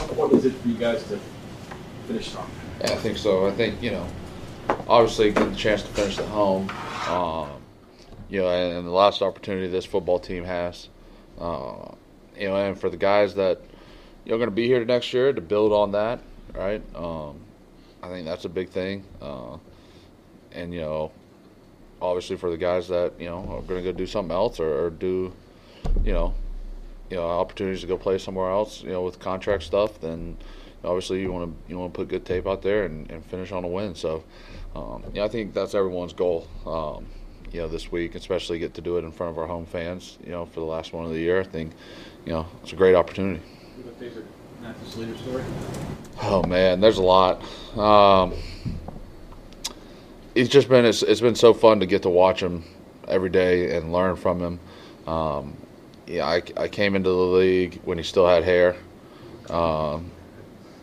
How important is it for you guys to finish strong? Yeah, I think so. I think you know, obviously getting the chance to finish at home, um, you know, and, and, the last opportunity this football team has, uh, you know, and for the guys that you know going to be here next year to build on that, right? Um, I think that's a big thing, uh, and you know, obviously for the guys that you know are going to go do something else or, or do, you know, you know opportunities to go play somewhere else, you know, with contract stuff, then obviously you want to you want to put good tape out there and, and finish on a win. So, um, yeah, I think that's everyone's goal. Um, you know, this week, especially get to do it in front of our home fans. You know, for the last one of the year, I think, you know, it's a great opportunity. favorite Matthew story? Oh man, there's a lot. Um, it's just been it's, it's been so fun to get to watch him every day and learn from him. Um, yeah, I, I came into the league when he still had hair. Um,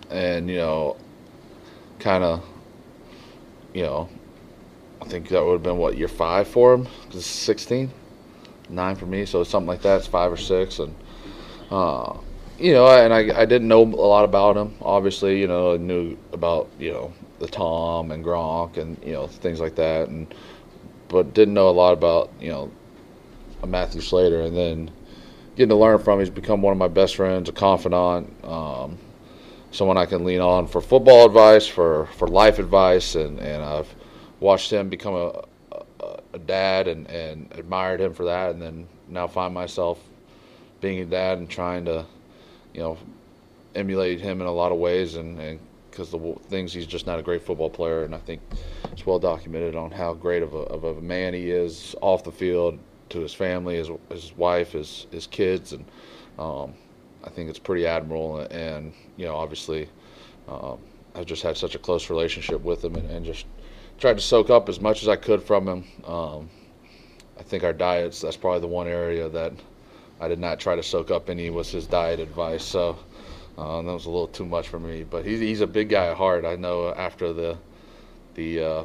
and you know, kind of, you know, I think that would have been what year five for him because 16, nine for me, so something like that. It's five or six, and uh, you know, and I I didn't know a lot about him. Obviously, you know, I knew about you know the Tom and Gronk and you know things like that, and but didn't know a lot about you know Matthew Slater, and then getting to learn from. He's become one of my best friends, a confidant. Um, someone I can lean on for football advice, for, for life advice, and, and I've watched him become a, a, a dad and, and admired him for that, and then now find myself being a dad and trying to, you know, emulate him in a lot of ways, and because the things he's just not a great football player, and I think it's well documented on how great of a, of a man he is off the field to his family, his his wife, his his kids, and um, I think it's pretty admirable, and you know, obviously, um, I've just had such a close relationship with him, and, and, just tried to soak up as much as I could from him. Um, I think our diets, that's probably the one area that I did not try to soak up any was his diet advice. So uh, that was a little too much for me. But he's, he's a big guy at heart. I know after the the uh,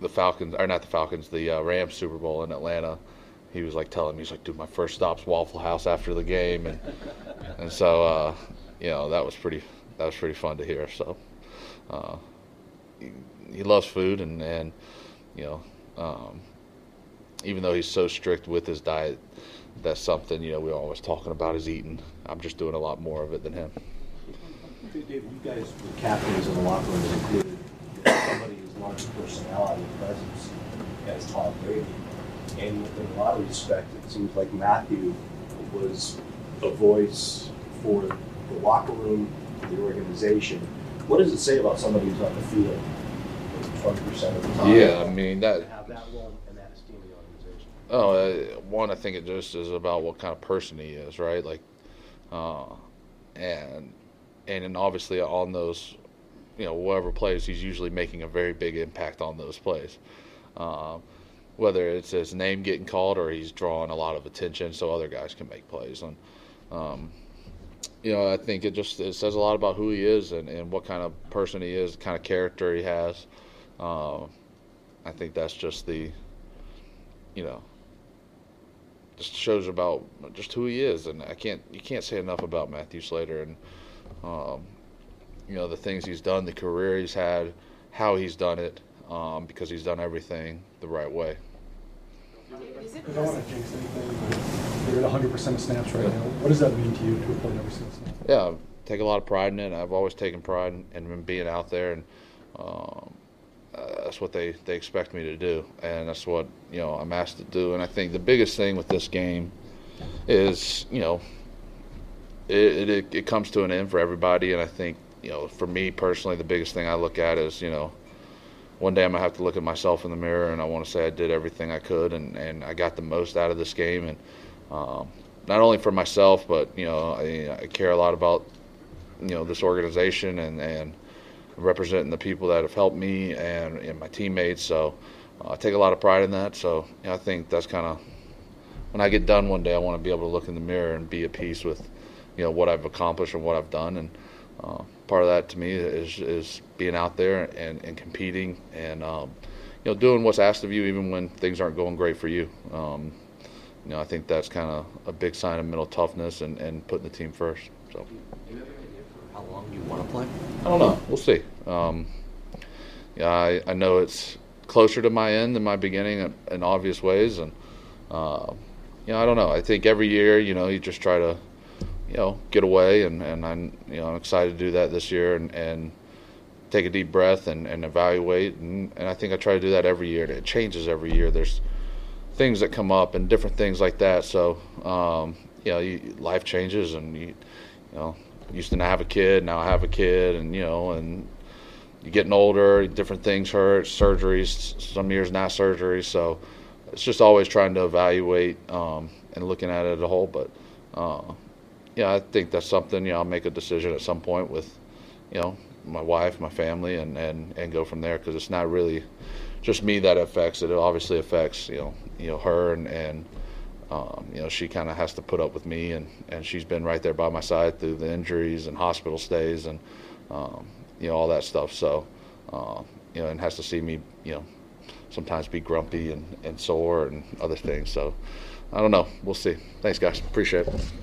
the Falcons, or not the Falcons, the uh, Rams Super Bowl in Atlanta, he was like telling me, he's like, dude, my first stop's Waffle House after the game, and and so uh, you know that was pretty that was pretty fun to hear. So uh, he, he, loves food, and and you know um, even though he's so strict with his diet, that's something you know we're always talking about is eating. I'm just doing a lot more of it than him. Dave, you guys were captains in the locker room that included somebody who's large personality and presence, as Tom Brady. And in a lot of respect, it seems like Matthew was a voice for the locker room, the organization. What does it say about somebody who's on the field 20% of the time? Yeah, I mean, that. Have that role and that esteem the organization. Oh, uh, one, I think it just is about what kind of person he is, right? Like, uh, and and then obviously on those, you know, whatever plays, he's usually making a very big impact on those plays. Um, whether it's his name getting called or he's drawing a lot of attention so other guys can make plays. And um, you know, I think it just it says a lot about who he is and, and what kind of person he is, kind of character he has. Uh, I think that's just the, you know, just shows about just who he is. And I can't you can't say enough about Matthew Slater and, um, you know, the things he's done, the career he's had, how he's done it, um, because he's done everything the right way. I don't want to jinx anything, you're at 100% of snaps right now. What does that mean to you to have played every single snap? Yeah, I take a lot of pride in it. I've always taken pride in, in being out there, and um, uh, that's what they, they expect me to do, and that's what you know I'm asked to do. And I think the biggest thing with this game is you know it, it, it comes to an end for everybody, and I think you know for me personally, the biggest thing I look at is you know one day I'm gonna have to look at myself in the mirror and I want to say I did everything I could and, and I got the most out of this game. And um, not only for myself but you know I, I, care a lot about you know this organization and, and representing the people that have helped me and, and my teammates. So uh, I take a lot of pride in that. So you know, I think that's kind of when I get done one day I want to be able to look in the mirror and be at peace with you know what I've accomplished and what I've done. And uh, part of that to me is is being out there and, and competing and um, you know doing what's asked of you even when things aren't going great for you. Um, you know, I think that's kind of a big sign of mental toughness and, and putting the team first. So Do you have an idea for how long you want to play? I don't know. We'll see. Um, yeah, I, I know it's closer to my end than my beginning in, in obvious ways, and uh, you know, I don't know. I think every year, you know, you just try to, you know, get away, and and I'm you know I'm excited to do that this year, and and take a deep breath and, and evaluate, and, and I think I try to do that every year. And it changes every year. There's things that come up and different things like that. So um, you know, you, life changes, and you you know used to not have a kid, now I have a kid, and you know, and you're getting older, different things hurt, surgeries, some years not surgery. So it's just always trying to evaluate um, and looking at it as a whole. But uh, yeah, I think that's something. You know, I'll make a decision at some point with, you know, my wife, my family, and and and go from there because it's not really just me that affects it. It obviously affects you know you know her and and. Um, you know, she kind of has to put up with me, and, and she's been right there by my side through the injuries and hospital stays and um, you know all that stuff. So, uh, you know, and has to see me, you know, sometimes be grumpy and, and sore and other things. So, I don't know. We'll see. Thanks, guys. Appreciate it.